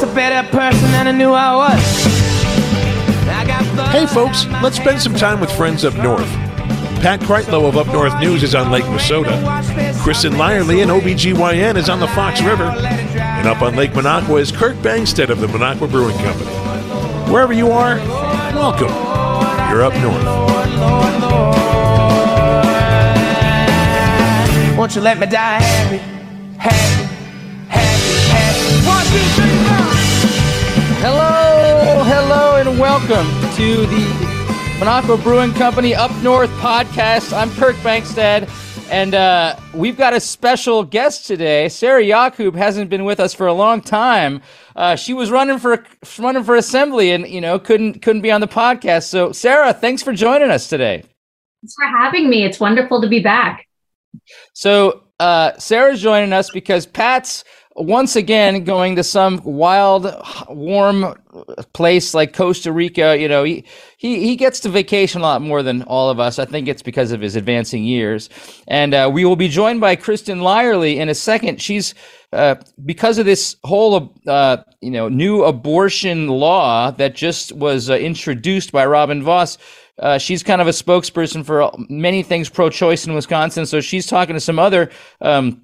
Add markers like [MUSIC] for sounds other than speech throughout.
guess a better person than I knew I was. Hey, folks, let's spend some time with friends up north. Pat Kreitlow of Up North News is on Lake Wissota. Kristin Lyerly and OBGYN is on the Fox River. And up on Lake Minocqua is Kirk Bangstad of the Minocqua Brewing Company. Wherever you are, welcome. You're up north. Won't you let me die happy, happy, and welcome to the Minocqua Brewing Company Up North podcast. I'm Kirk Bangstad, and uh, we've got a special guest today. Sarah Yacoub hasn't been with us for a long time. Uh, she was running for running for assembly, and you know couldn't couldn't be on the podcast. So, Sarah, thanks for joining us today. Thanks for having me. It's wonderful to be back. So, uh, Sarah's joining us because Pat's once again going to some wild, warm place like Costa Rica. You know, he, he, he gets to vacation a lot more than all of us. I think it's because of his advancing years. And uh, we will be joined by Kristin Lyerly in a second. She's uh, because of this whole uh, you know new abortion law that just was uh, introduced by Robin Vos, Uh, she's kind of a spokesperson for many things pro-choice in Wisconsin. So she's talking to some other um,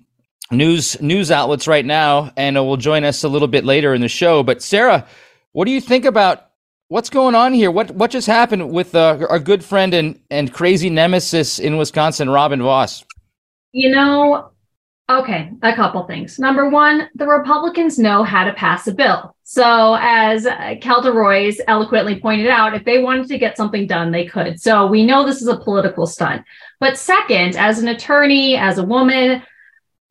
news news outlets right now, and will join us a little bit later in the show. But Sarah, what do you think about what's going on here? What what just happened with uh, our good friend and and crazy nemesis in Wisconsin, Robin Vos? You know, okay, a couple things. Number one, the Republicans know how to pass a bill. So, as Kelda Roys eloquently pointed out, if they wanted to get something done, they could. So, we know this is a political stunt. But second, as an attorney, as a woman,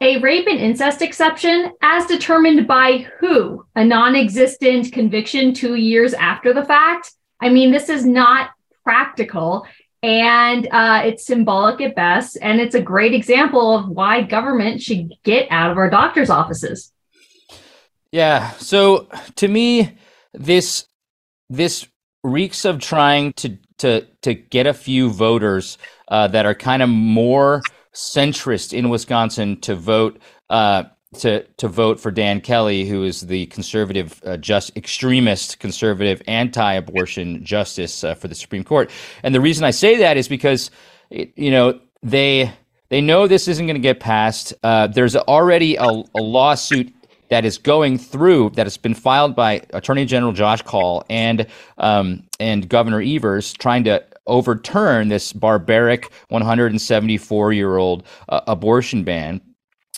a rape and incest exception, as determined by who? A non existent conviction two years after the fact? I mean, this is not practical and uh, it's symbolic at best. And it's a great example of why government should get out of our doctor's offices. Yeah. So to me, this this reeks of trying to to to get a few voters uh, that are kind of more centrist in Wisconsin to vote uh, to to vote for Dan Kelly, who is the conservative, uh, just extremist conservative anti-abortion justice uh, for the Supreme Court. And the reason I say that is because you know they they know this isn't going to get passed. Uh, there's already a, a lawsuit that is going through that has been filed by Attorney General Josh Kaul and um, and Governor Evers trying to overturn this barbaric 174 year old uh, abortion ban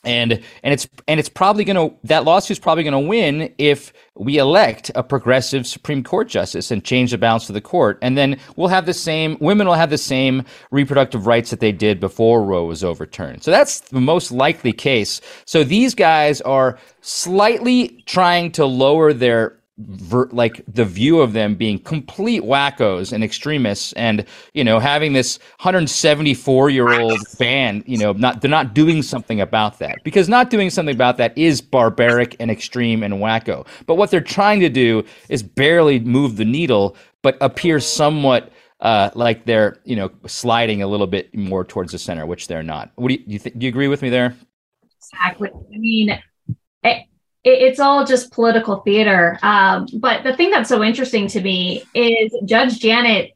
and and it's and it's probably going to that lawsuit's probably going to win if we elect a progressive Supreme Court justice and change the balance of the court and then we'll have the same women will have the same reproductive rights that they did before Roe was overturned. So that's the most likely case. So these guys are slightly trying to lower their ver- like the view of them being complete wackos and extremists and you know having this 174 year old band you know not they're not doing something about that because not doing something about that is barbaric and extreme and wacko but what they're trying to do is barely move the needle but appear somewhat uh, like they're you know sliding a little bit more towards the center, which they're not. What do you? You, do you agree with me there? Exactly. I mean, it, it's all just political theater. Um, but the thing that's so interesting to me is Judge Janet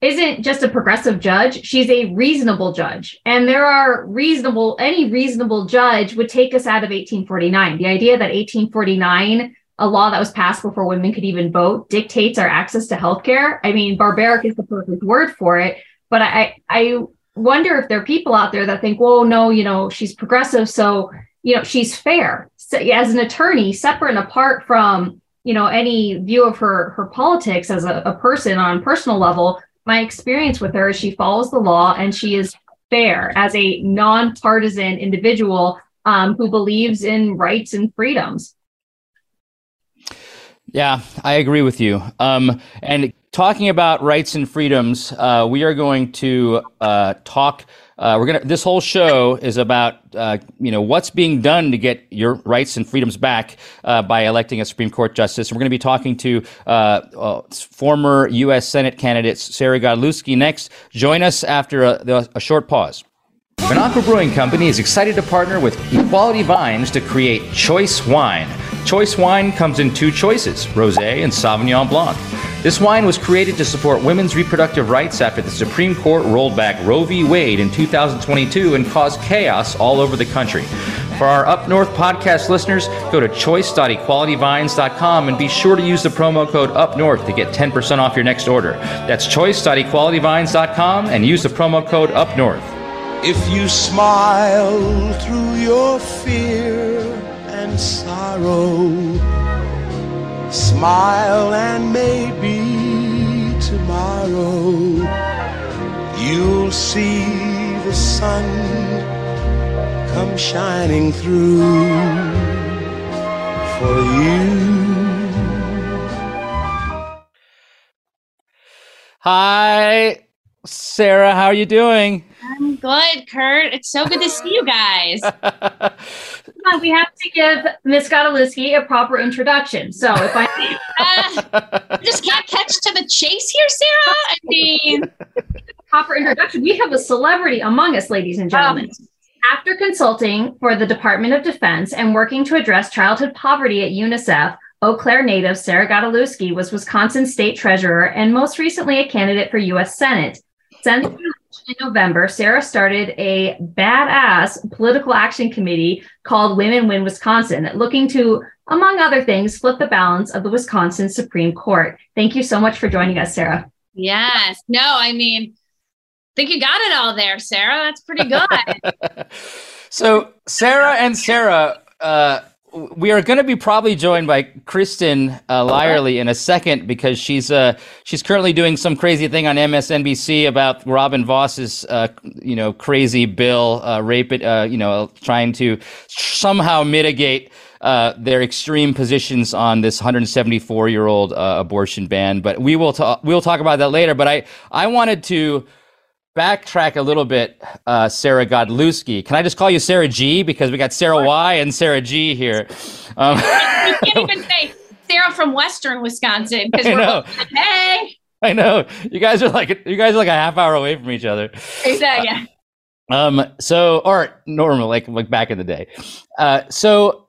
isn't just a progressive judge, she's a reasonable judge. And there are reasonable, any reasonable judge would take us out of 1849. The idea that 1849, a law that was passed before women could even vote, dictates our access to healthcare. I mean, barbaric is the perfect word for it. But I, I wonder if there are people out there that think, well, no, you know, she's progressive. So, you know, she's fair as an attorney, separate and apart from you know any view of her her politics as a, a person on personal level, my experience with her is she follows the law and she is fair as a nonpartisan individual um, who believes in rights and freedoms. Yeah, I agree with you. Um, and talking about rights and freedoms, uh, we are going to uh, talk uh, we're gonna. This whole show is about uh, you know what's being done to get your rights and freedoms back uh, by electing a Supreme Court justice. And we're going to be talking to uh, uh, former U.S. Senate candidate Sarah Godlewski next. Join us after a, a short pause. Minocqua Brewing Company is excited to partner with Equality Vines to create Choice Wine Choice wine comes in two choices rose and Sauvignon Blanc. This wine was created to support women's reproductive rights after the Supreme Court rolled back Roe v. Wade in 2022 and caused chaos all over the country. For our Up North podcast listeners, go to choice.equalityvines.com and be sure to use the promo code Up North to get 10% off your next order. That's choice.equalityvines.com and use the promo code Up North. If you smile through your fear and sorrow, smile and maybe tomorrow you'll see the sun come shining through for you. Hi, Sarah. How are you doing? I'm good, Kurt. It's so good to see you guys. [LAUGHS] we have to give Miss Godlewski a proper introduction. So if I [LAUGHS] Uh, just can't catch to the chase here, Sarah. I mean, proper introduction, we have a celebrity among us, ladies and gentlemen. After consulting for the Department of Defense and working to address childhood poverty at UNICEF, Eau Claire native Sarah Godlewski was Wisconsin state treasurer and most recently a candidate for U.S. Senate. Since in November, Sarah started a badass political action committee called Women Win Wisconsin, looking to, among other things, flip the balance of the Wisconsin Supreme Court. Thank you so much for joining us, Sarah. yes. No, I mean, think you got it all there, Sarah. That's pretty good. [LAUGHS] So, Sarah and Sarah, uh, we are going to be probably joined by Kristin uh, Lyerly in a second because she's uh, she's currently doing some crazy thing on MSNBC about Robin Vos's uh, you know crazy bill, uh, rape it, uh, you know, trying to somehow mitigate. Uh, their extreme positions on this 174 year old uh, abortion ban, but we will talk. We'll talk about that later. But I I wanted to backtrack a little bit, uh, Sarah Godlewski. Can I just call you Sarah G because we got Sarah Y and Sarah G here. Um, you can't even [LAUGHS] say Sarah from Western Wisconsin because we're like, hey. I know you guys are like you guys are like a half hour away from each other. Exactly. Yeah. Um, so or normal like like back in the day. Uh, so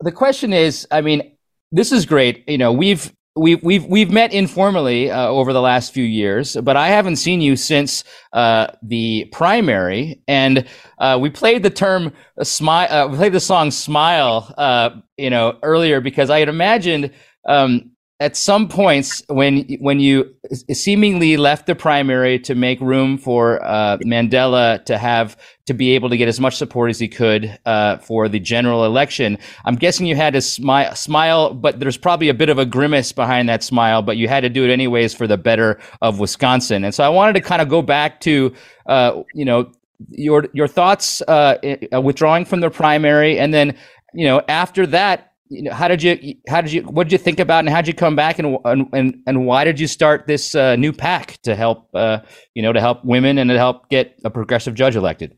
the question is, I mean, this is great. You know, we've we've we've we've met informally uh, over the last few years, but I haven't seen you since uh, the primary, and uh, we played the term smile. Uh, we played the song "Smile," uh, you know, earlier because I had imagined. Um, at some points, when when you seemingly left the primary to make room for uh, Mandela to have to be able to get as much support as he could uh, for the general election, I'm guessing you had to smile, smile, but there's probably a bit of a grimace behind that smile. But you had to do it anyways for the better of Wisconsin. And so I wanted to kind of go back to, uh, you know, your your thoughts uh, withdrawing from the primary, and then you know after that you know, how did you, how did you, what did you think about, and how did you come back, and and and, and why did you start this uh, new pack to help, uh, you know, to help women and to help get a progressive judge elected?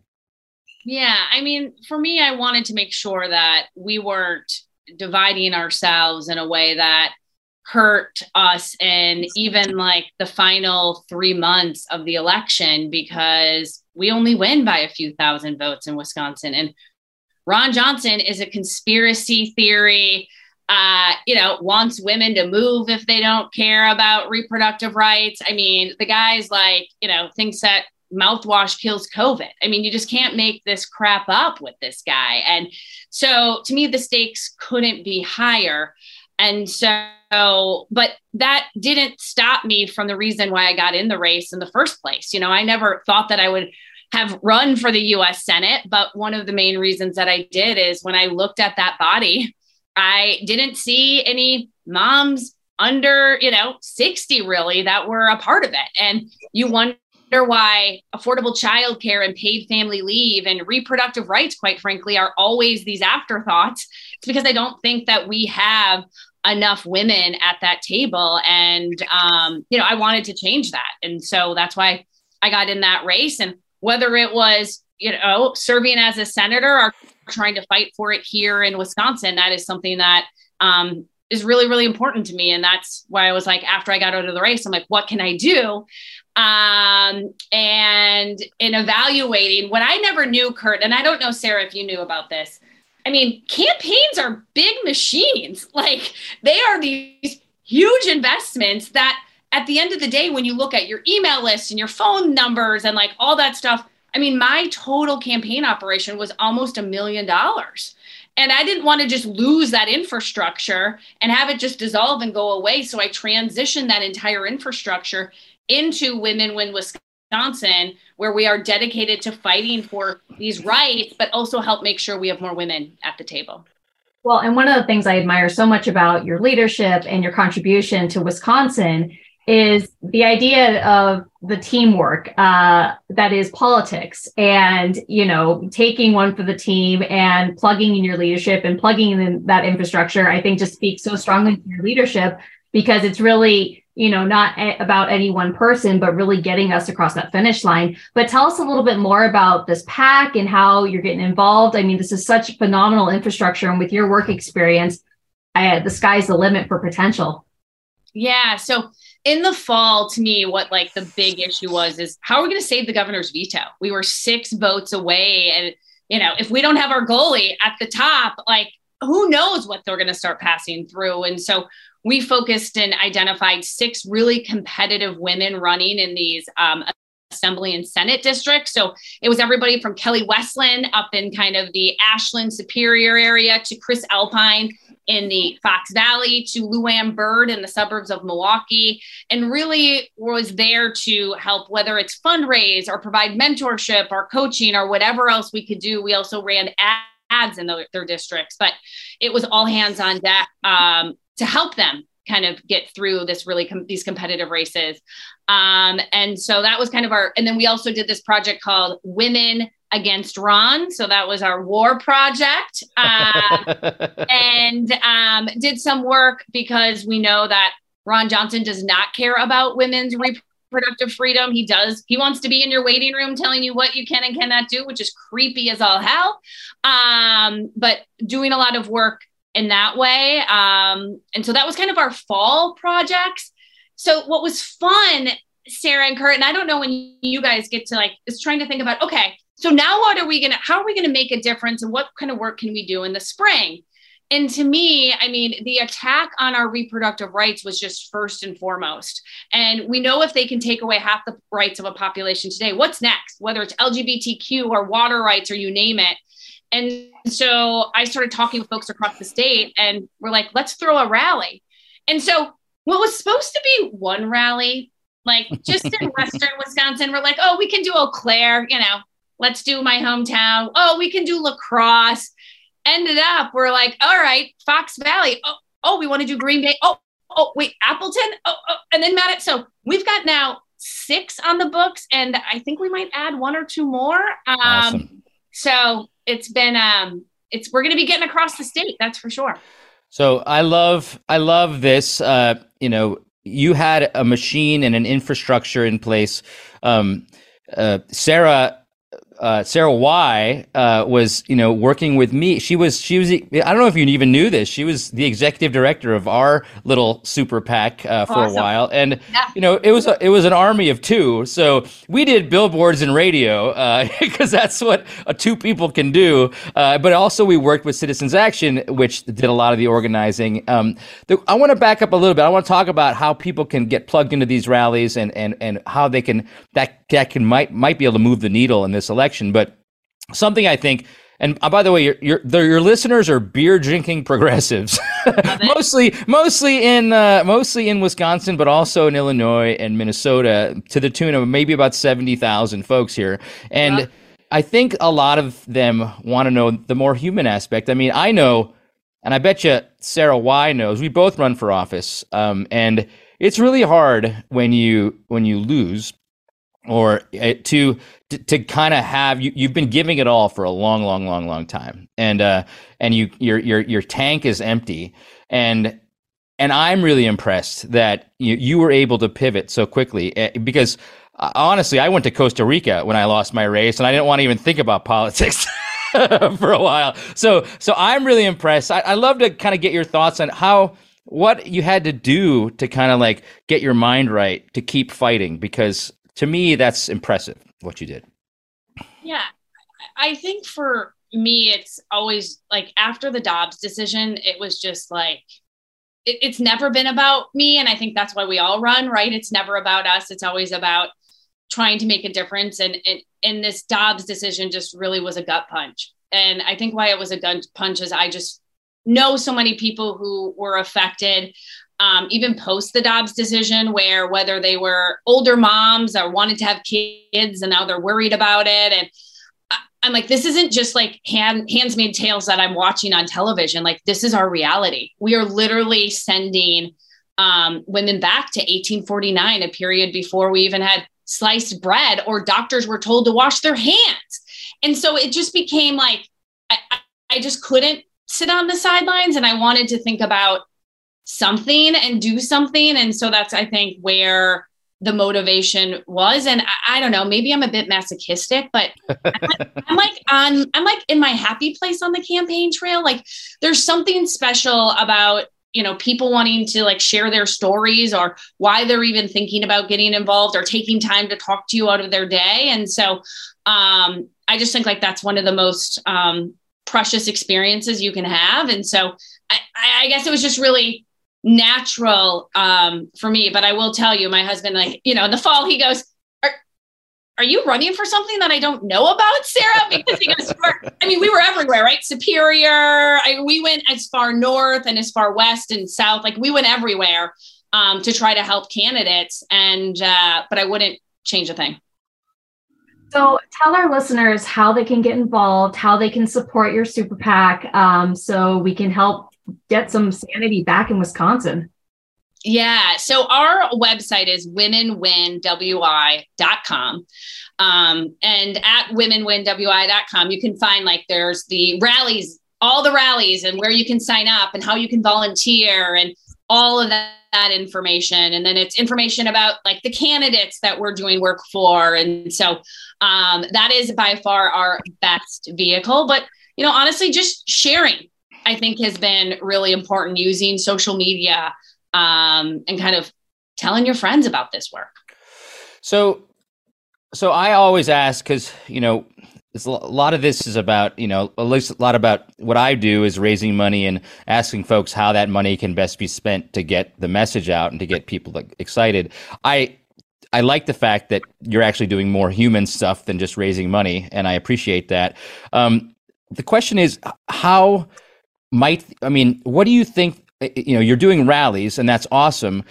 Yeah, I mean, for me, I wanted to make sure that we weren't dividing ourselves in a way that hurt us in even like the final three months of the election because we only win by a few thousand votes in Wisconsin. And Ron Johnson is a conspiracy theory, uh, you know, wants women to move if they don't care about reproductive rights. I mean, the guy's like, you know, thinks that mouthwash kills COVID. I mean, you just can't make this crap up with this guy. And so to me, the stakes couldn't be higher. And so, but that didn't stop me from the reason why I got in the race in the first place. You know, I never thought that I would have run for the US Senate, but one of the main reasons that I did is when I looked at that body, I didn't see any moms under, you know, 60 really that were a part of it. And you wonder why affordable childcare and paid family leave and reproductive rights, quite frankly, are always these afterthoughts. It's because I don't think that we have enough women at that table. And, um, you know, I wanted to change that. And so that's why I got in that race. And whether it was, you know, serving as a senator or trying to fight for it here in Wisconsin, that is something that um, is really, really important to me. And that's why I was like, after I got out of the race, I'm like, what can I do? Um, and in evaluating what I never knew, Kurt, and I don't know, Sarah, if you knew about this, I mean, campaigns are big machines. [LAUGHS] Like they are these huge investments that at the end of the day, when you look at your email list and your phone numbers and like all that stuff, I mean, my total campaign operation was almost a million dollars. And I didn't want to just lose that infrastructure and have it just dissolve and go away. So I transitioned that entire infrastructure into Women Win Wisconsin, where we are dedicated to fighting for these rights, but also help make sure we have more women at the table. Well, and one of the things I admire so much about your leadership and your contribution to Wisconsin is the idea of the teamwork uh, that is politics and you know taking one for the team and plugging in your leadership and plugging in that infrastructure i think just speaks so strongly to your leadership because it's really you know not a- about any one person but really getting us across that finish line. But tell us a little bit more about this pack and how you're getting involved. I mean this is such phenomenal infrastructure and with your work experience I, the sky's the limit for potential. Yeah so in the fall, to me, what like the big issue was is how are we going to save the governor's veto? We were six votes away. And, you know, if we don't have our goalie at the top, like who knows what they're going to start passing through. And so we focused and identified six really competitive women running in these um, assembly and senate districts. So it was everybody from Kelly Westlund up in kind of the Ashland Superior area to Chris Alpine in the Fox Valley to Luann Bird in the suburbs of Milwaukee, and really was there to help, whether it's fundraise or provide mentorship or coaching or whatever else we could do. We also ran ads in the, their districts, but it was all hands on deck um, to help them kind of get through this really com- these competitive races. Um, and so that was kind of our, and then we also did this project called Women against Ron. So that was our war project. Uh, [LAUGHS] and um, did some work because we know that Ron Johnson does not care about women's reproductive freedom. He does, he wants to be in your waiting room telling you what you can and cannot do, which is creepy as all hell. Um, but doing a lot of work in that way. Um, and so that was kind of our fall projects. So what was fun, Sarah and Kurt, and I don't know when you guys get to like, is trying to think about, okay, so now what are we going to, how are we going to make a difference and what kind of work can we do in the spring? And to me, I mean, the attack on our reproductive rights was just first and foremost. And we know if they can take away half the rights of a population today, what's next? Whether it's LGBTQ or water rights or you name it. And so I started talking with folks across the state and we're like, let's throw a rally. And so what was supposed to be one rally, like just in [LAUGHS] Western Wisconsin, we're like, oh, we can do Eau Claire, you know, let's do my hometown. Oh, we can do La Crosse. Ended up, we're like, all right, Fox Valley. Oh, oh, we want to do Green Bay. Oh, oh, wait, Appleton. Oh, oh, and then Matt. So we've got now six on the books, and I think we might add one or two more. Um, awesome. So it's been, um, it's we're going to be getting across the state. That's for sure. So I love, I love this. Uh, you know, you had a machine and an infrastructure in place. Um, uh, Sarah uh, Sarah Y uh, was, you know, working with me. She was, she was. I don't know if you even knew this. She was the executive director of our little super PAC uh, for awesome. a while, and yeah. you know, it was a, it was an army of two. So we did billboards and radio because uh, [LAUGHS] that's what two people can do. Uh, but also, we worked with Citizens Action, which did a lot of the organizing. Um, the, I want to back up a little bit. I want to talk about how people can get plugged into these rallies and and and how they can that that can might might be able to move the needle in this election. But something I think, and uh, by the way, your your, your listeners are beer drinking progressives, [LAUGHS] mostly mostly in uh, mostly in Wisconsin, but also in Illinois and Minnesota, to the tune of maybe about seventy thousand folks here, and. Yeah. I think a lot of them want to know the more human aspect. I mean, I know, and I bet you Sarah Y knows. We both run for office, um, and it's really hard when you when you lose or uh, to to, to kind of have you you've been giving it all for a long long long long time. And uh and you your your your tank is empty. And and I'm really impressed that you you were able to pivot so quickly eh, because uh, honestly I went to Costa Rica when I lost my race and I didn't want to even think about [LAUGHS] politics [LAUGHS] for a while. So so I'm really impressed. I, I love to kind of get your thoughts on how what you had to do to kind of like get your mind right to keep fighting because to me, that's impressive what you did. Yeah. I think for me, it's always like after the Dobbs decision, it was just like, it, it's never been about me. And I think that's why we all run, right? It's never about us. It's always about trying to make a difference. And, and, and this Dobbs decision just really was a gut punch. And I think why it was a gut punch is I just know so many people who were affected um, even post the Dobbs decision, where whether they were older moms or wanted to have kids and now they're worried about it. And I'm like, this isn't just like hand, Handmaid's Tales that I'm watching on television. Like, this is our reality. We are literally sending um, women back to 1849, a period before we even had sliced bread or doctors were told to wash their hands. And so it just became like, I, I just couldn't sit on the sidelines and I wanted to think about something and do something. And so that's, I think, where the motivation was. And I, I don't know, maybe I'm a bit masochistic, but [LAUGHS] I'm, I'm like on, I'm like in my happy place on the campaign trail. Like there's something special about you know people wanting to like share their stories or why they're even thinking about getting involved or taking time to talk to you out of their day and so um, i just think like that's one of the most um, precious experiences you can have and so I, I guess it was just really natural um, for me. But I will tell you, my husband, like, you know, in the fall, he goes, Are, are you running for something that I don't know about, Sarah? [LAUGHS] Because he goes, I mean, we were everywhere, right? Superior. I, we went as far north and as far west and south. Like we went everywhere um, to try to help candidates. And, uh, but I wouldn't change a thing. So tell our listeners how they can get involved, how they can support your super PAC, um, so we can help get some sanity back in Wisconsin? Yeah. So our website is womenwinwi.com. Um, and at womenwinwi.com, you can find like there's the rallies, all the rallies, and where you can sign up and how you can volunteer and all of that, that information. And then it's information about like the candidates that we're doing work for. And so um, that is by far our best vehicle. But, you know, honestly, just sharing I think has been really important using social media um, and kind of telling your friends about this work. So, so I always ask because you know a lot of this is about you know at least a lot about what I do is raising money and asking folks how that money can best be spent to get the message out and to get people excited. I I like the fact that you're actually doing more human stuff than just raising money, and I appreciate that. Um, the question is how might I mean, what do you think? Eh, eh, you know, you're doing rallies, and that's awesome.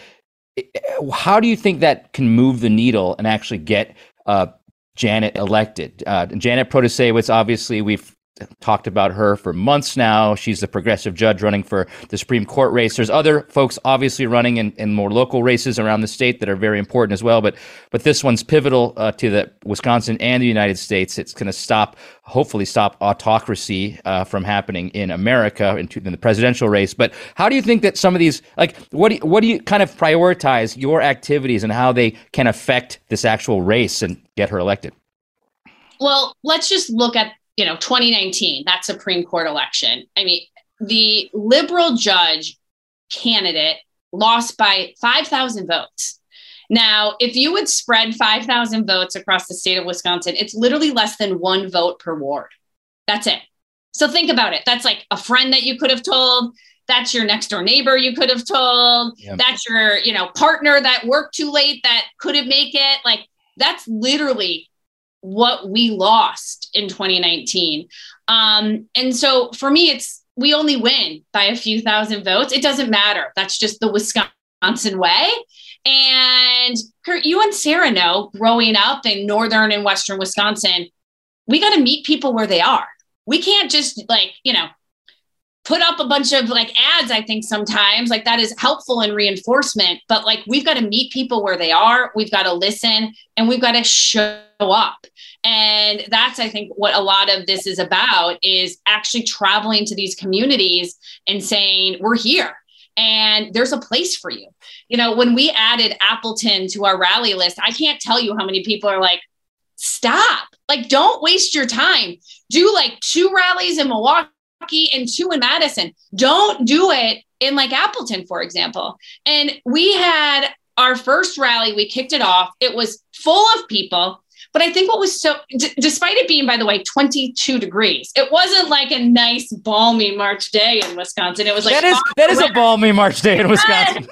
Eh, how do you think that can move the needle and actually get uh, Janet elected? Uh, Janet Protasiewicz, obviously, we've talked about her for months now. She's the progressive judge running for the Supreme Court race. There's other folks obviously running in, in more local races around the state that are very important as well. But but this one's pivotal uh, to the Wisconsin and the United States. It's going to stop, hopefully, stop autocracy uh, from happening in America in, in, the presidential race. But how do you think that some of these, like, what do you, what do you kind of prioritize your activities and how they can affect this actual race and get her elected? Well, let's just look at you know 2019 that supreme court election. I mean the liberal judge candidate lost by 5000 votes. Now if you would spread 5000 votes across the state of wisconsin it's literally less than one vote per ward. That's it. So think about it. That's like a friend that you could have told. That's your next door neighbor you could have told. Yep. that's your you know partner that worked too late that couldn't make it. Like that's literally what we lost in 2019. Um, and so for me, it's we only win by a few thousand votes. It doesn't matter. That's just the Wisconsin way. And Kurt, you and Sarah know growing up in northern and western Wisconsin, we got to meet people where they are. We can't just like, you know, put up a bunch of like ads i think sometimes like that is helpful in reinforcement but like we've got to meet people where they are we've got to listen and we've got to show up. And that's i think what a lot of this is about is actually traveling to these communities and saying we're here and there's a place for you. You know when we added appleton to our rally list i can't tell you how many people are like stop. Like don't waste your time. Do like two rallies in milwaukee and two in Madison. Don't do it in like Appleton, for example. And we had our first rally, we kicked it off. It was full of people. But I think what was so, d- despite it being, by the way, 22 degrees, it wasn't like a nice balmy March day in Wisconsin. It was like that is that is a balmy March day in Wisconsin.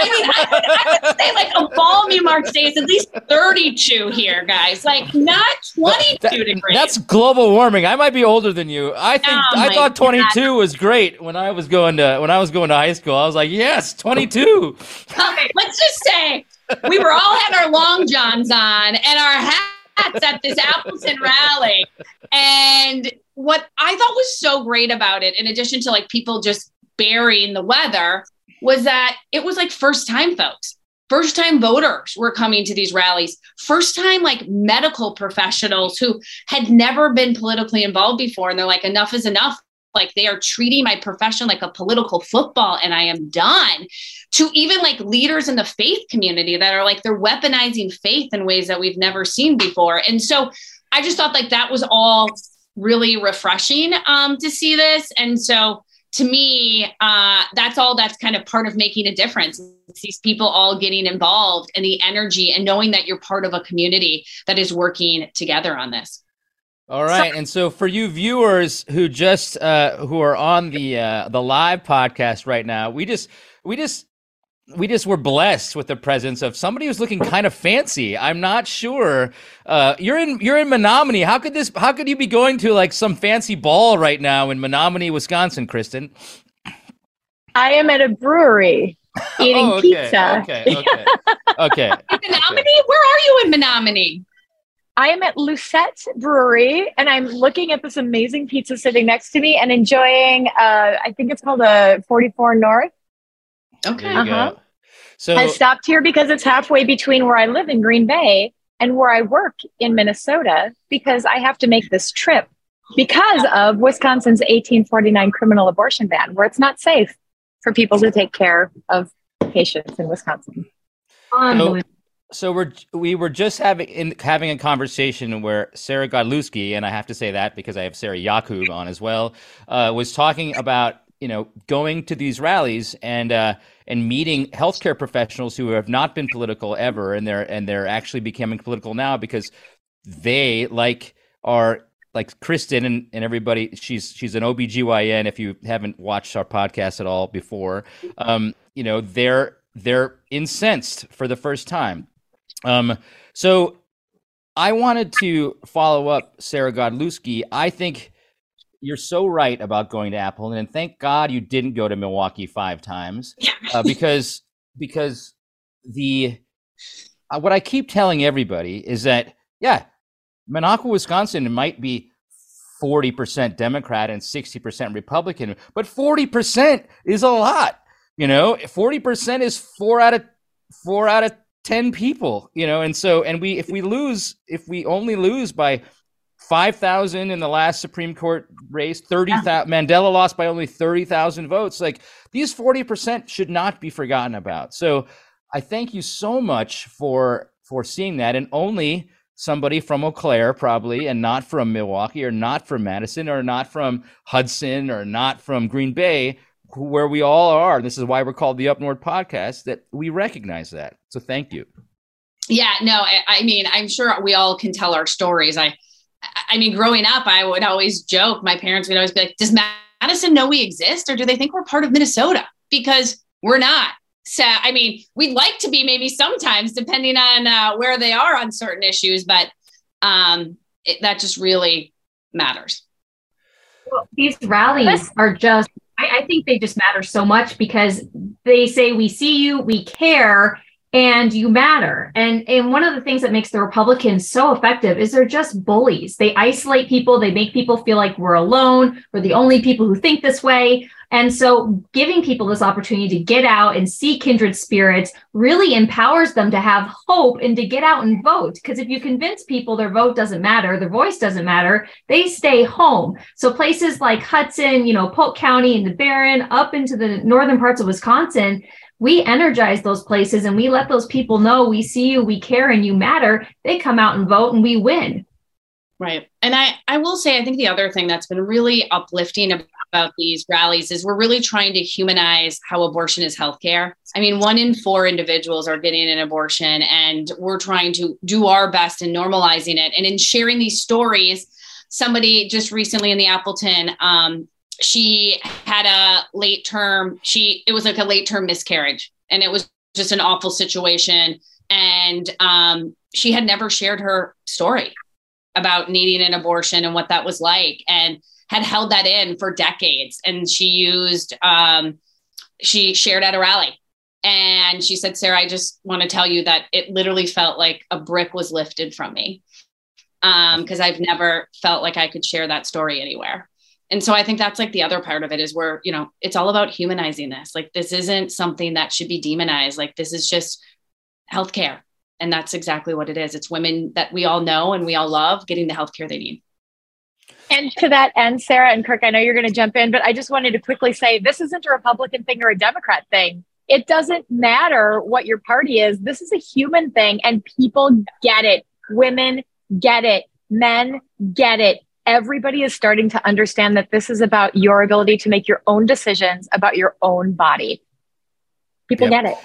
I mean, I would, I would, say like a balmy March day is at least 32 here, guys. Like not 22 that, degrees. That's global warming. I might be older than you. I think oh I thought 22 God. was great when I was going to when I was going to high school. I was like, yes, 22. okay, let's just say we were all had our long johns on and our hats at this Appleton rally. And what I thought was so great about it, in addition to like people just burying the weather, was that it was like first time folks. First time voters were coming to these rallies. First time, like medical professionals who had never been politically involved before. And they're like, enough is enough. Like they are treating my profession like a political football and I am done. To even like leaders in the faith community that are like, they're weaponizing faith in ways that we've never seen before. And so I just thought like that was all really refreshing um, to see this. And so to me, uh, that's all that's kind of part of making a difference. It's these people all getting involved and the energy and knowing that you're part of a community that is working together on this. All right, so- and so for you viewers who just uh, who are on the uh, the live podcast right now, we just we just we just were blessed with the presence of somebody who's looking kind of fancy. I'm not sure. Uh, you're in you're in Menomonie. How could this? How could you be going to like some fancy ball right now in Menomonie, Wisconsin, Kristin? I am at a brewery [LAUGHS] eating oh, okay, pizza. Okay, okay, okay. [LAUGHS] Menomonie? Where are you in Menomonie? I am at Lucette Brewery and I'm looking at this amazing pizza sitting next to me and enjoying. Uh, I think it's called a 44 North Okay. Uh-huh. So I stopped here because it's halfway between where I live in Green Bay and where I work in Minnesota because I have to make this trip because of Wisconsin's 1849 criminal abortion ban, where it's not safe for people to take care of patients in Wisconsin. So, so we're we were just having in, having a conversation where Sarah Godlewski, and I have to say that because I have Sarah Yacoub on as well, uh, was talking about you know, going to these rallies and uh, and meeting healthcare professionals who have not been political ever, and they're and they're actually becoming political now because they like are like Kristin and, and everybody. She's she's an OBGYN. If you haven't watched our podcast at all before, um, you know they're they're incensed for the first time. Um, so I wanted to follow up Sarah Godlewski. I think you're so right about going to Apple, and thank God you didn't go to Milwaukee five times [LAUGHS] uh, because because the uh, what I keep telling everybody is that yeah, Minocqua, Wisconsin might be forty percent Democrat and sixty percent Republican, but forty percent is a lot. You know, forty percent is four out of four out of ten people. You know, and so and we if we lose if we only lose by 5,000 in the last Supreme Court race, 30,000. Yeah. Mandela lost by only 30,000 votes. Like these 40% should not be forgotten about. So I thank you so much for for seeing that and only somebody from Eau Claire probably and not from Milwaukee or not from Madison or not from Hudson or not from Green Bay where we all are. This is why we're called the Up North podcast that we recognize that. So thank you. Yeah, no, I, I mean, I'm sure we all can tell our stories. I I mean, growing up, I would always joke, my parents would always be like, does Madison know we exist or do they think we're part of Minnesota? Because we're not. So, I mean, we'd like to be maybe sometimes, depending on uh, where they are on certain issues, but um, it, that just really matters. Well, these rallies are just, I, I think they just matter so much because they say, we see you, we care, and you matter. And and one of the things that makes the Republicans so effective is they're just bullies. They isolate people, they make people feel like we're alone, we're the only people who think this way. And so giving people this opportunity to get out and see kindred spirits really empowers them to have hope and to get out and vote. Because if you convince people their vote doesn't matter, their voice doesn't matter, they stay home. So places like Hudson, you know, Polk County and the Barron, up into the northern parts of Wisconsin, we energize those places and we let those people know we see you, we care, and you matter. They come out and vote and we win. Right. And I, I will say, I think the other thing that's been really uplifting about these rallies is we're really trying to humanize how abortion is healthcare. I mean, one in four individuals are getting an abortion, and we're trying to do our best in normalizing it and in sharing these stories. Somebody just recently in the Appleton, um, she had a late term. She it was like a late term miscarriage, and it was just an awful situation. And um, she had never shared her story about needing an abortion and what that was like and had held that in for decades and she used um, she shared at a rally and she said sarah i just want to tell you that it literally felt like a brick was lifted from me because um, i've never felt like i could share that story anywhere and so i think that's like the other part of it is where you know it's all about humanizing this like this isn't something that should be demonized like this is just healthcare and that's exactly what it is. It's women that we all know and we all love getting the healthcare they need. And to that end, Sarah and Kirk, I know you're going to jump in, but I just wanted to quickly say this isn't a Republican thing or a Democrat thing. It doesn't matter what your party is. This is a human thing, and people get it. Women get it. Men get it. Everybody is starting to understand that this is about your ability to make your own decisions about your own body. People yep. get it.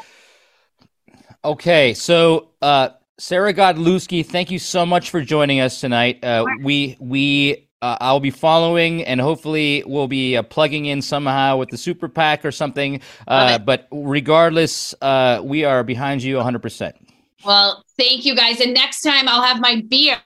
Okay, so uh, Sarah Godlewski, thank you so much for joining us tonight. Uh, we we uh, I'll be following, and hopefully we'll be uh, plugging in somehow with the super PAC or something. Uh, but regardless, uh, we are behind you 100. percent Well, thank you guys, and next time I'll have my beer.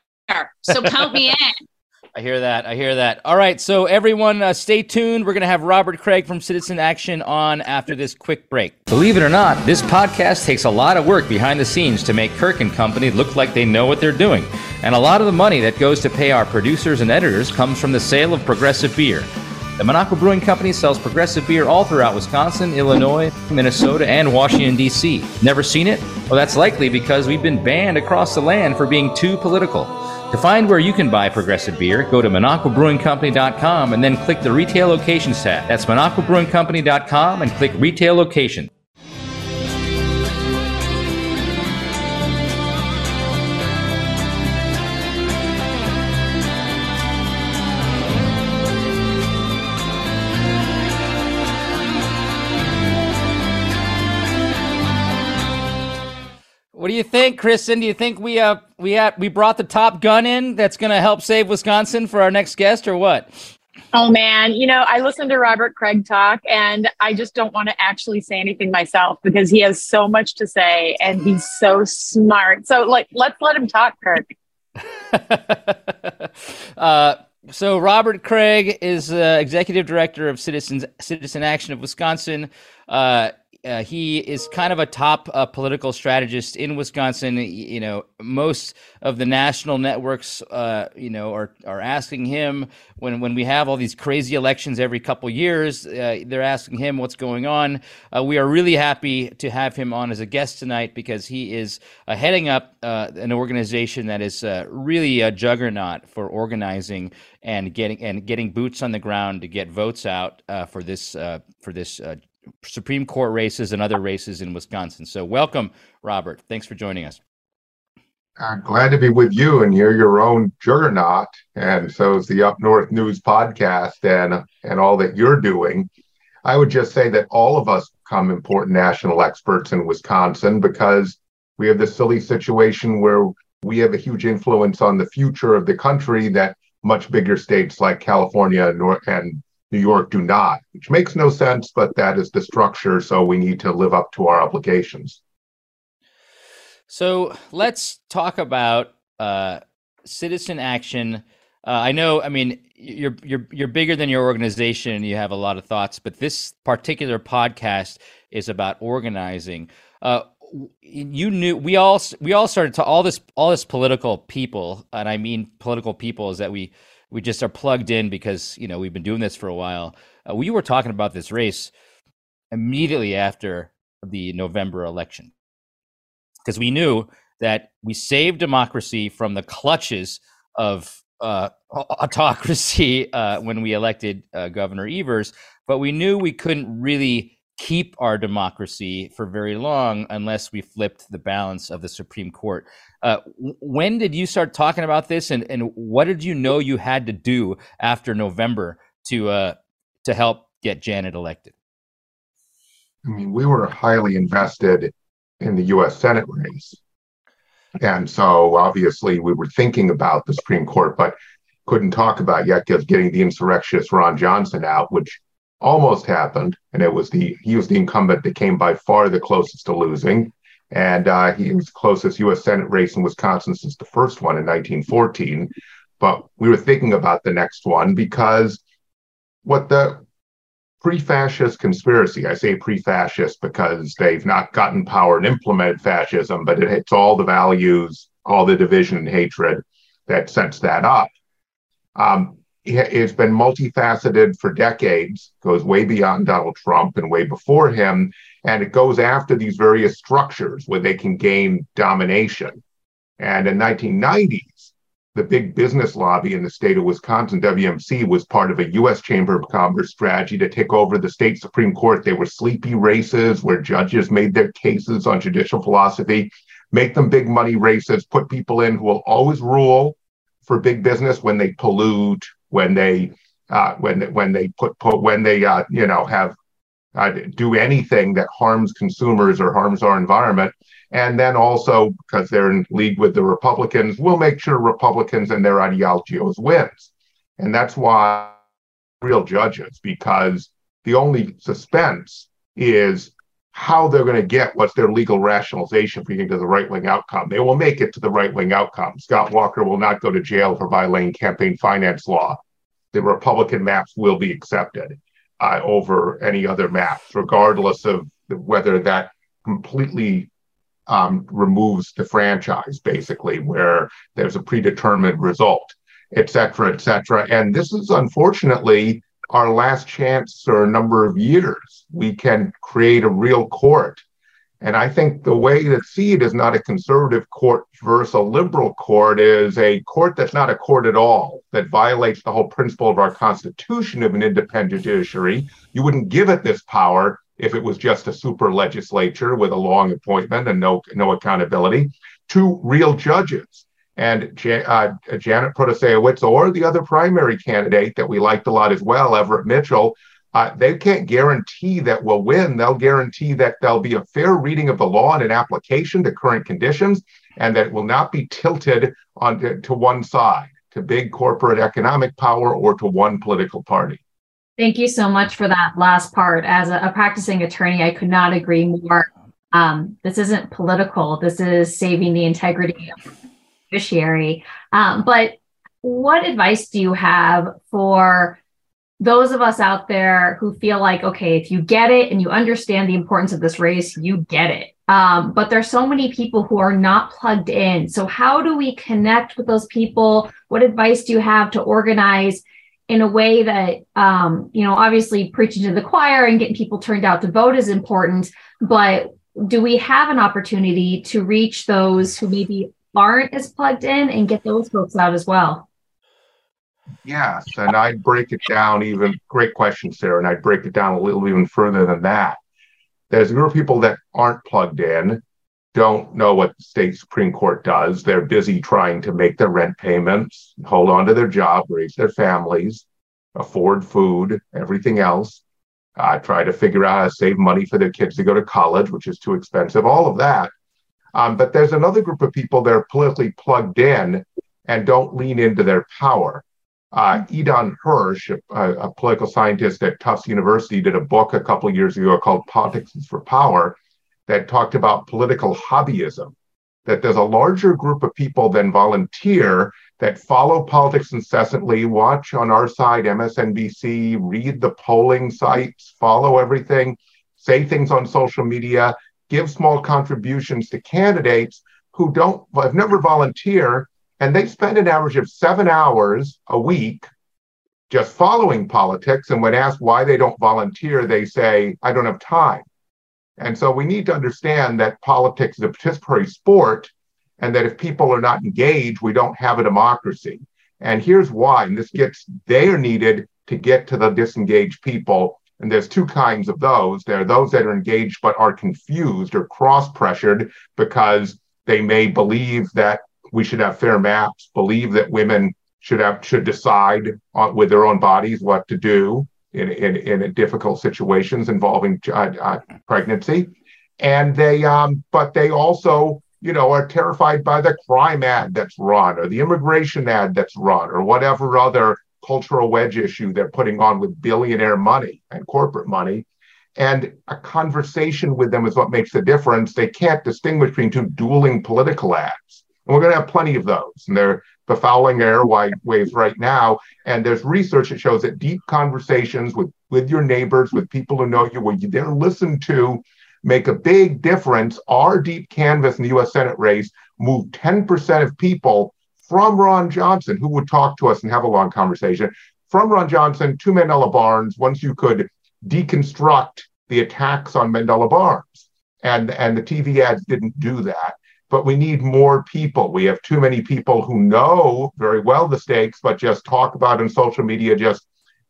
So count me [LAUGHS] in. I hear that. I hear that. All right. So, everyone, uh, stay tuned. We're going to have Robert Kraig from Citizen Action on after this quick break. Believe it or not, this podcast takes a lot of work behind the scenes to make Kirk and Company look like they know what they're doing. And a lot of the money that goes to pay our producers and editors comes from the sale of progressive beer. The Minocqua Brewing Company sells progressive beer all throughout Wisconsin, Illinois, Minnesota, and Washington, D.C. Never seen it? Well, that's likely because we've been banned across the land for being too political. To find where you can buy progressive beer, go to MinocquaBrewingCompany.com and then click the retail locations tab. That's MinocquaBrewingCompany.com and click retail location. What do you think, Kristin? Do you think we uh we have we brought the top gun in that's going to help save Wisconsin for our next guest, or what? Oh man, you know, I listened to Robert Kraig talk and I just don't want to actually say anything myself because he has so much to say and he's so smart. So like let's let him talk, Kirk. [LAUGHS] uh, so Robert Kraig is uh, executive director of Citizens Citizen Action of Wisconsin. Uh, uh, he is kind of a top uh, political strategist in Wisconsin. You know, most of the national networks, uh, you know, are are asking him when when we have all these crazy elections every couple years. Uh, they're asking him what's going on. Uh, we are really happy to have him on as a guest tonight because he is uh, heading up an organization that is really a juggernaut for organizing and getting and getting boots on the ground to get votes out for this for this Supreme Court races and other races in Wisconsin. So, welcome, Robert. Thanks for joining us. I'm glad to be with you and you're your own juggernaut. And so is the Up North News podcast and and all that you're doing. I would just say that all of us become important national experts in Wisconsin because we have this silly situation where we have a huge influence on the future of the country that much bigger states like California and New York do not, which makes no sense, but that is the structure. So we need to live up to our obligations. So let's talk about uh, citizen action. Uh, I know, I mean, you're you're you're bigger than your organization, you have a lot of thoughts. But this particular podcast is about organizing. Uh, you knew we all we all started to all this all this political people, and I mean political people is that we we just are plugged in because you know we've been doing this for a while. Uh, we were talking about this race immediately after the November election because we knew that we saved democracy from the clutches of uh, autocracy uh, when we elected uh, Governor Evers, but we knew we couldn't really keep our democracy for very long unless we flipped the balance of the Supreme Court. Uh, when did you start talking about this, and, and what did you know you had to do after November to uh, to help get Janet elected? I mean, we were highly invested in the US Senate race. And so obviously we were thinking about the Supreme Court, but couldn't talk about yet because getting the insurrectionist Ron Johnson out, which almost happened. And it was the he was the incumbent that came by far the closest to losing. And uh, he was the closest U.S. Senate race in Wisconsin since the first one in 1914. But we were thinking about the next one because what the pre-fascist conspiracy. I say pre-fascist because they've not gotten power and implemented fascism, but it hits all the values, all the division and hatred that sets that up. Um, it's been multifaceted for decades, goes way beyond Donald Trump and way before him, and it goes after these various structures where they can gain domination. And in 1990s, the big business lobby in the state of Wisconsin, WMC, was part of a U.S. Chamber of Commerce strategy to take over the state Supreme Court. They were sleepy races where judges made their cases on judicial philosophy, make them big money races, put people in who will always rule for big business when they pollute, when they uh, when when they put, put when they uh, you know have uh, do anything that harms consumers or harms our environment. And then also, because they're in league with the Republicans, we'll make sure Republicans and their ideologies wins. And that's why real judges, because the only suspense is how they're going to get what's their legal rationalization for getting to the right wing outcome. They will make it to the right wing outcome. Scott Walker will not go to jail for violating campaign finance law. The Republican maps will be accepted uh, over any other maps, regardless of whether that completely um, removes the franchise, basically, where there's a predetermined result, et cetera, et cetera. And this is unfortunately our last chance for a number of years. We can create a real court. And I think the way to see it is not a conservative court versus a liberal court, is a court that's not a court at all, that violates the whole principle of our Constitution of an independent judiciary. You wouldn't give it this power if it was just a super legislature with a long appointment and no no accountability, to real judges. And uh, Janet Protasiewicz or the other primary candidate that we liked a lot as well, Everett Mitchell, uh, they can't guarantee that we'll win. They'll guarantee that there'll be a fair reading of the law and an application to current conditions, and that it will not be tilted on to, to one side, to big corporate economic power or to one political party. Thank you so much for that last part. As a, a practicing attorney, I could not agree more. Um, this isn't political. This is saving the integrity of the judiciary. Um, but what advice do you have for those of us out there who feel like, okay, if you get it and you understand the importance of this race, you get it. Um, but there's so many people who are not plugged in. So how do we connect with those people? What advice do you have to organize in a way that um, you know obviously preaching to the choir and getting people turned out to vote is important but do we have an opportunity to reach those who maybe aren't as plugged in and get those folks out as well yes and i'd break it down even great question sarah and i'd break it down a little even further than that there's a group of people that aren't plugged in don't know what the state Supreme Court does. They're busy trying to make their rent payments, hold on to their job, raise their families, afford food, everything else, uh, try to figure out how to save money for their kids to go to college, which is too expensive, all of that. Um, but there's another group of people that are politically plugged in and don't lean into their power. Uh, Eitan Hersh, a, a, political scientist at Tufts University, did a book a couple years ago called Politics is for Power that talked about political hobbyism, that there's a larger group of people than volunteer that follow politics incessantly, watch on our side MSNBC, read the polling sites, follow everything, say things on social media, give small contributions to candidates who don't have never volunteer, and they spend an average of seven hours a week just following politics. And when asked why they don't volunteer, they say, I don't have time. And so we need to understand that politics is a participatory sport and that if people are not engaged, we don't have a democracy. And here's why, and this gets, they are needed to get to the disengaged people. And there's two kinds of those. There are those that are engaged but are confused or cross pressured because they may believe that we should have fair maps, believe that women should have should decide on, with their own bodies what to do, in, in, in difficult situations involving uh, uh, pregnancy. And they, um, but they also, you know, are terrified by the crime ad that's run or the immigration ad that's run or whatever other cultural wedge issue they're putting on with billionaire money and corporate money. And a conversation with them is what makes the difference. They can't distinguish between two dueling political ads. And we're going to have plenty of those. And they're befouling airwaves right now. And there's research that shows that deep conversations with, with your neighbors, with people who know you, where they're listened to, make a big difference. Our deep canvas in the US Senate race moved 10% of people from Ron Johnson, who would talk to us and have a long conversation, from Ron Johnson to Mandela Barnes, once you could deconstruct the attacks on Mandela Barnes. And, and the TV ads didn't do that but we need more people. We have too many people who know very well the stakes, but just talk about in social media, just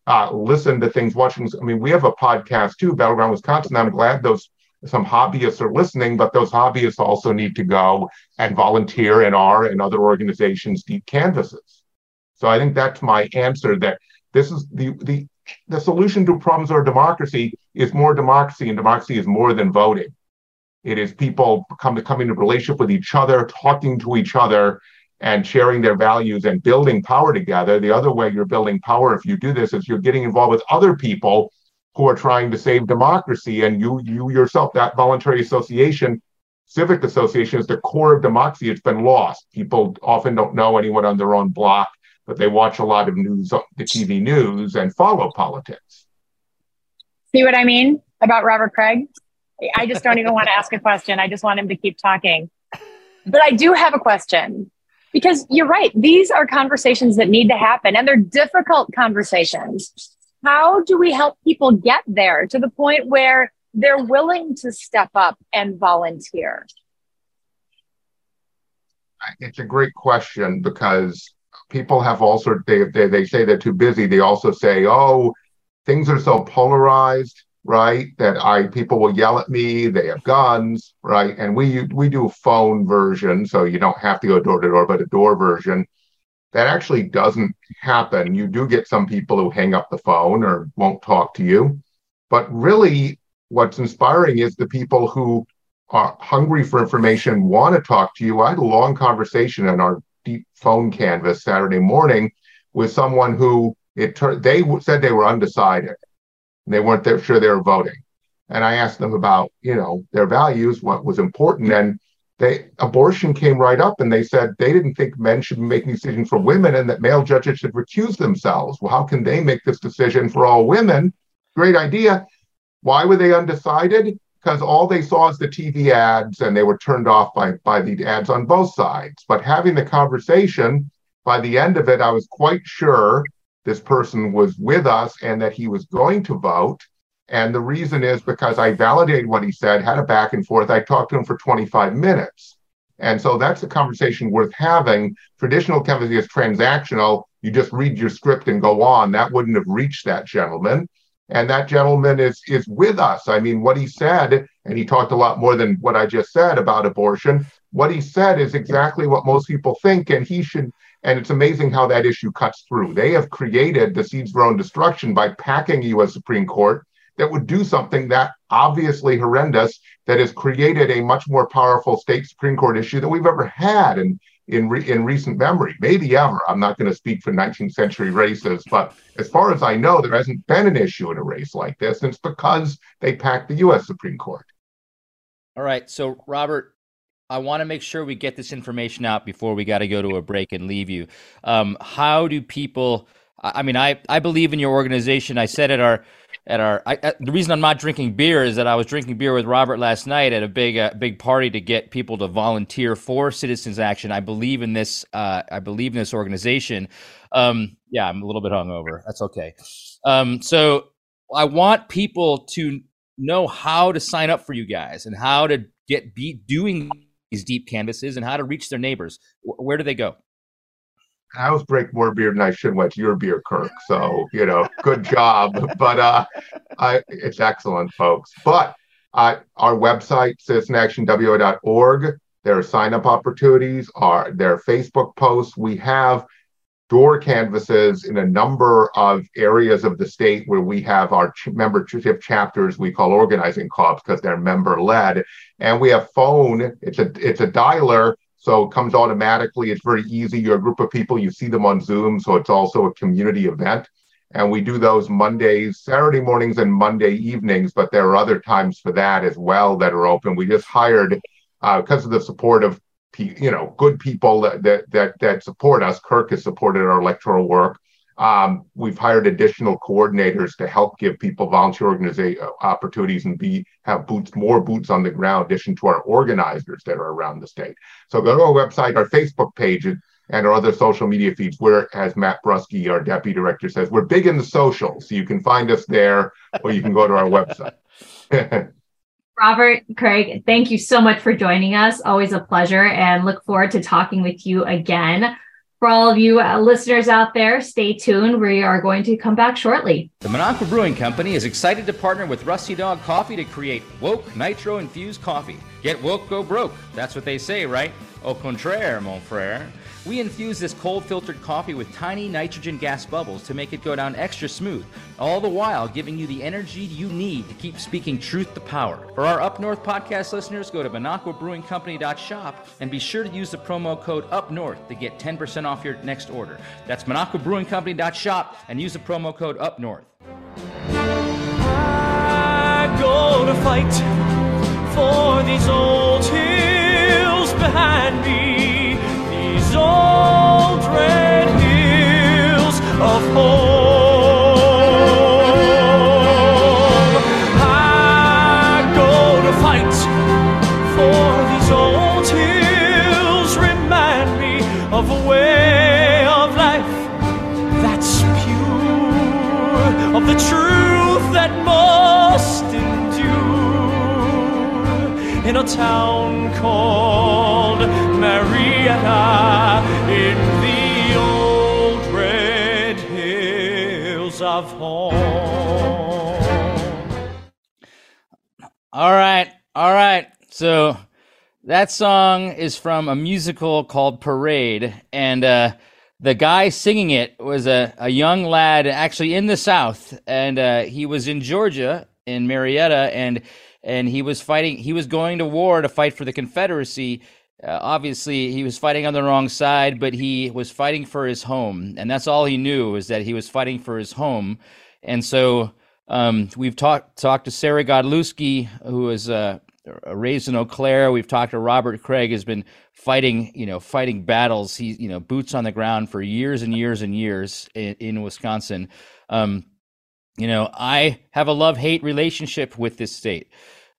uh, listen to things, watching. I mean, we have a podcast too, Battleground Wisconsin. I'm glad those some hobbyists are listening, but those hobbyists also need to go and volunteer in our and other organizations' deep canvases. So I think that's my answer. That this is the the the solution to problems of democracy is more democracy, and democracy is more than voting. It is people come, coming into relationship with each other, talking to each other, and sharing their values and building power together. The other way you're building power, if you do this, is you're getting involved with other people who are trying to save democracy. And you, you yourself, that voluntary association, civic association, is the core of democracy. It's been lost. People often don't know anyone on their own block, but they watch a lot of news, the TV news, and follow politics. See what I mean about Robert Kraig? I just don't even want to ask a question. I just want him to keep talking. But I do have a question because you're right. These are conversations that need to happen and they're difficult conversations. How do we help people get there to the point where they're willing to step up and volunteer? It's a great question because people have all sorts, they, they, they say they're too busy. They also say, oh, things are so polarized right? That I people will yell at me, they have guns, right? And we we do a phone version, so you don't have to go door to door, but a door version. That actually doesn't happen. You do get some people who hang up the phone or won't talk to you. But really, what's inspiring is the people who are hungry for information, want to talk to you. I had a long conversation in our deep phone canvas Saturday morning with someone who it they said they were undecided they weren't sure they were voting. And I asked them about, you know, their values, what was important, and they abortion came right up, and they said they didn't think men should be making decisions for women, and that male judges should recuse themselves. Well, how can they make this decision for all women? Great idea. Why were they undecided? Because all they saw is the TV ads, and they were turned off by by the ads on both sides. But having the conversation, by the end of it, I was quite sure this person was with us and that he was going to vote. And the reason is because I validated what he said, had a back and forth. I talked to him for 25 minutes. And so that's a conversation worth having. Traditional canvassing is transactional. You just read your script and go on. That wouldn't have reached that gentleman. And that gentleman is is with us. I mean, what he said, and he talked a lot more than what I just said about abortion. What he said is exactly what most people think, and he should and it's amazing how that issue cuts through. They have created the seeds of their own destruction by packing a U.S. Supreme Court that would do something that obviously horrendous, that has created a much more powerful state Supreme Court issue than we've ever had in in, re- in recent memory, maybe ever. I'm not going to speak for 19th century races, but as far as I know, there hasn't been an issue in a race like this, and it's because they packed the U.S. Supreme Court. All right, so Robert, I want to make sure we get this information out before we got to go to a break and leave you. Um, how do people? I mean, I, I believe in your organization. I said at our at our I, at, the reason I'm not drinking beer is that I was drinking beer with Robert last night at a big uh, big party to get people to volunteer for Citizens Action. I believe in this. Uh, I believe in this organization. Um, yeah, I'm a little bit hungover. That's okay. Um, so I want people to know how to sign up for you guys and how to get be doing these deep canvases and how to reach their neighbors. Where do they go? I was break more beer than I should went your beer, Kirk. So, you know, good job. [LAUGHS] But uh, I, it's excellent, folks. But uh, our website, citizenactionwi.org, there are sign up opportunities, are there are Facebook posts. We have door canvases in a number of areas of the state where we have our ch- membership chapters we call organizing clubs because they're member led and we have phone it's a it's a dialer so it comes automatically. It's very easy. You're a group of people. You see them on zoom. So it's also a community event. And we do those mondays saturday mornings and monday evenings but there are other times for that as well that are open. We just hired uh, because of the support of you know good people that that that, that support us. Kirk has supported our electoral work. Um, we've hired additional coordinators to help give people volunteer organization opportunities and be have boots more boots on the ground, in addition to our organizers that are around the state. So go to our website, our Facebook page, and our other social media feeds. Where, as Matt Brusky, our deputy director, says, we're big in the social, so you can find us there, or you can go to our website. [LAUGHS] Robert, Kraig, thank you so much for joining us. Always a pleasure and look forward to talking with you again. For all of you uh, listeners out there, stay tuned. We are going to come back shortly. The Minocqua Brewing Company is excited to partner with Rusty Dog Coffee to create woke nitro infused coffee. Get woke, go broke. That's what they say, right? Au contraire, mon frere. We infuse this cold filtered coffee with tiny nitrogen gas bubbles to make it go down extra smooth, all the while giving you the energy you need to keep speaking truth to power. For our Up North podcast listeners, go to MinocquaBrewingCompany.shop and be sure to use the promo code Up North to get 10% off your next order. That's MinocquaBrewingCompany.shop and use the promo code Up North. I go to fight for these old hills behind me these old red hills of home. In a town called Marietta in the old red hills of home. All right, all right. So that song is from a musical called Parade, and uh, the guy singing it was a, a young lad actually in the South, and uh, he was in Georgia in Marietta, and and he was fighting. He was going to war to fight for the Confederacy, uh, obviously, he was fighting on the wrong side, but he was fighting for his home, and that's all he knew is that he was fighting for his home. And so um, we've talked talked to Sarah Godlewski, who is uh, raised in Eau Claire. We've talked to Robert Kraig, has been fighting, you know, fighting battles. He, you know, boots on the ground for years and years and years in, in Wisconsin. Um, you know, I have a love hate relationship with this state.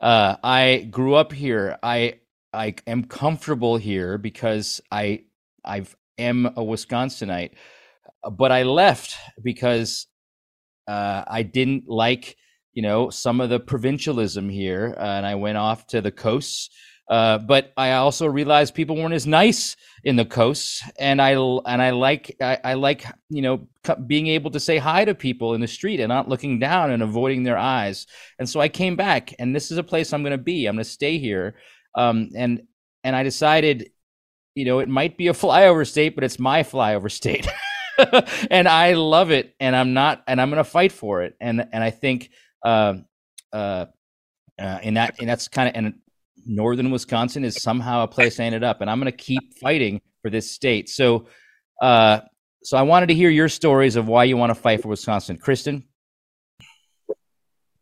Uh, I grew up here. I I am comfortable here because I I am a Wisconsinite, but I left because uh, I didn't like you know some of the provincialism here, uh, and I went off to the coasts. Uh, but I also realized people weren't as nice in the coasts, and I and I like I, I like you know being able to say hi to people in the street and not looking down and avoiding their eyes. And so I came back, and this is a place I'm going to be. I'm going to stay here um, and and I decided, you know, it might be a [LAUGHS] flyover state, but it's my flyover state, [LAUGHS] and I love it, and I'm not, and I'm going to fight for it, and and I think, uh, uh, uh, in that, and that's kind of, and northern Wisconsin is somehow a place I ended up, and I'm going to keep fighting for this state. So, uh, so I wanted to hear your stories of why you want to fight for Wisconsin, Kristin.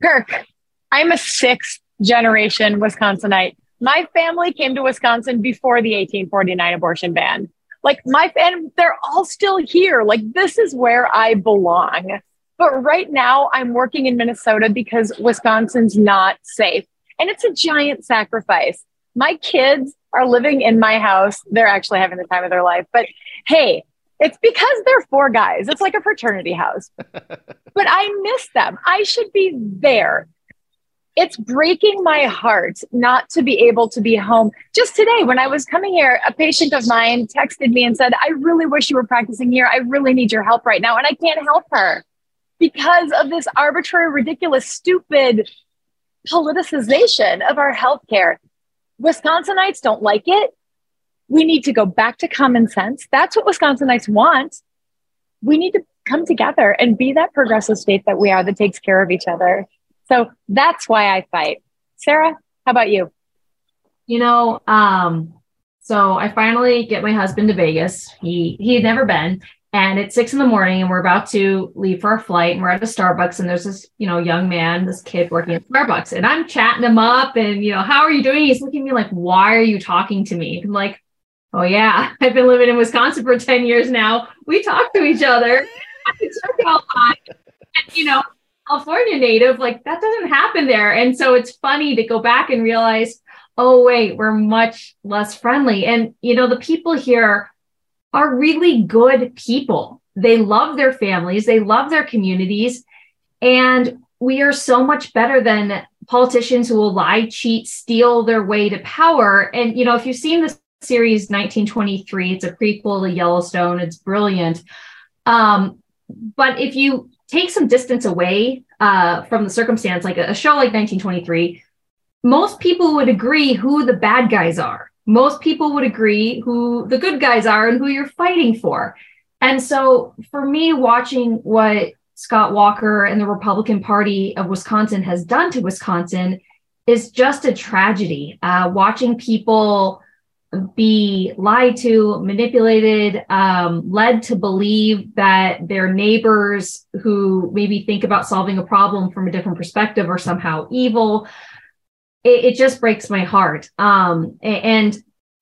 Kirk, I'm a sixth generation Wisconsinite. My family came to Wisconsin before the 1849 abortion ban. Like my family, they're all still here. Like this is where I belong. But right now I'm working in Minnesota because Wisconsin's not safe. And it's a giant sacrifice. My kids are living in my house. They're actually having the time of their life. But hey, it's because they're four guys. It's like a fraternity house. [LAUGHS] but I miss them. I should be there it's breaking my heart not to be able to be home. Just today, when I was coming here, a patient of mine texted me and said, I really wish you were practicing here. I really need your help right now. And I can't help her because of this arbitrary, ridiculous, stupid politicization of our healthcare. Wisconsinites don't like it. We need to go back to common sense. That's what Wisconsinites want. we need to come together and be that progressive state that we are that takes care of each other. So that's why I fight. Sarah, how about you? You know, um, so I finally get my husband to Vegas. He he had never been, and it's six in the morning, and we're about to leave for our flight, and we're at a Starbucks, and there's this you know young man, this kid working at Starbucks, and I'm chatting him up, and you know, how are you doing? He's looking at me like, why are you talking to me? I'm like, oh yeah, [LAUGHS] I've been living in Wisconsin for ten years now. We talk to each other. And, you know, California native, like that doesn't happen there. And so it's funny to go back and realize, oh, wait, we're much less friendly. And, you know, the people here are really good people. They love their families, they love their communities. And we are so much better than politicians who will lie, cheat, steal their way to power. And, you know, if you've seen the series 1923, it's a prequel to Yellowstone, it's brilliant. Um, but if you take some distance away uh, from the circumstance, like a, a show like 1923, most people would agree who the bad guys are. Most people would agree who the good guys are and who you're fighting for. And so for me, watching what Scott Walker and the Republican Party of Wisconsin has done to Wisconsin is just a tragedy. Uh, watching people be lied to, manipulated, um, led to believe that their neighbors who maybe think about solving a problem from a different perspective are somehow evil. It, it just breaks my heart. Um, and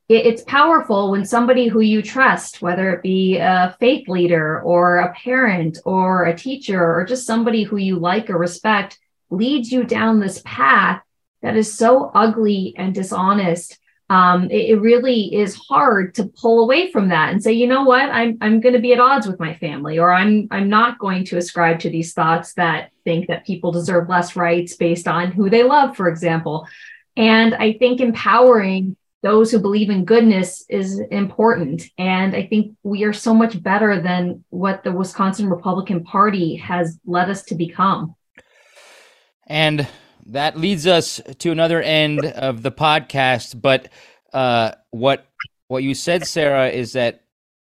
it, it's powerful when somebody who you trust, whether it be a faith leader or a parent or a teacher or just somebody who you like or respect, leads you down this path that is so ugly and dishonest um, it, it, really is hard to pull away from that and say, you know what, I'm I'm going to be at odds with my family, or I'm I'm not going to ascribe to these thoughts that think that people deserve less rights based on who they love, for example. And I think empowering those who believe in goodness is important. And I think we are so much better than what the Wisconsin Republican Party has led us to become. And that leads us to another end of the podcast. But uh, what what you said, Sarah, is that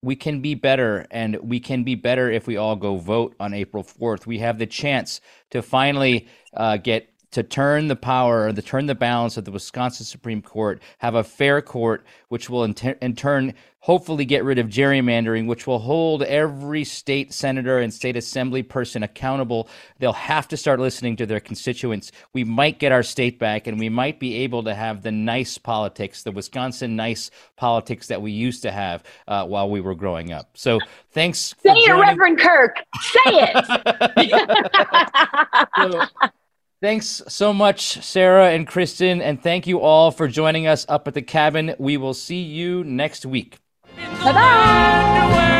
we can be better, and we can be better if we all go vote on April fourth. We have the chance to finally uh, get to turn the power, to turn the balance of the Wisconsin Supreme Court, have a fair court, which will in, ter- in, turn hopefully get rid of gerrymandering, which will hold every state senator and state assembly person accountable. They'll have to start listening to their constituents. We might get our state back, and we might be able to have the nice politics, the Wisconsin nice politics that we used to have uh, while we were growing up. So thanks. Say it, Reverend Kirk. Say it. [LAUGHS] [LAUGHS] so, Thanks so much, Sarah and Kristin, and thank you all for joining us up at the cabin. We will see you next week. Bye bye.